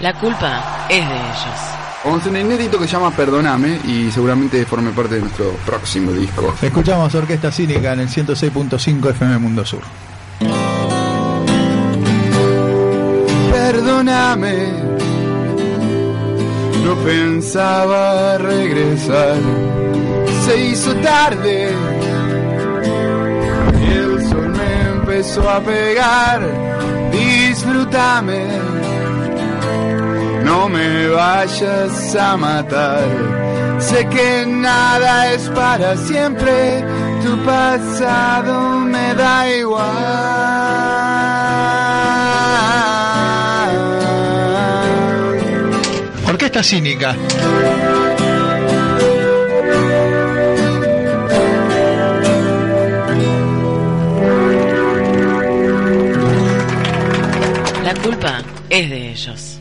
La culpa es de ellos. Vamos a un inédito que se llama Perdóname y seguramente forme parte de nuestro próximo disco. Escuchamos Orquesta Cínica en el 106.5 FM Mundo Sur. Perdóname, no pensaba regresar. Se hizo tarde y el sol me empezó a pegar. Disfrútame, me vayas a matar. Sé que nada es para siempre, tu pasado me da igual. Orquesta Cínica. La culpa es de ellos.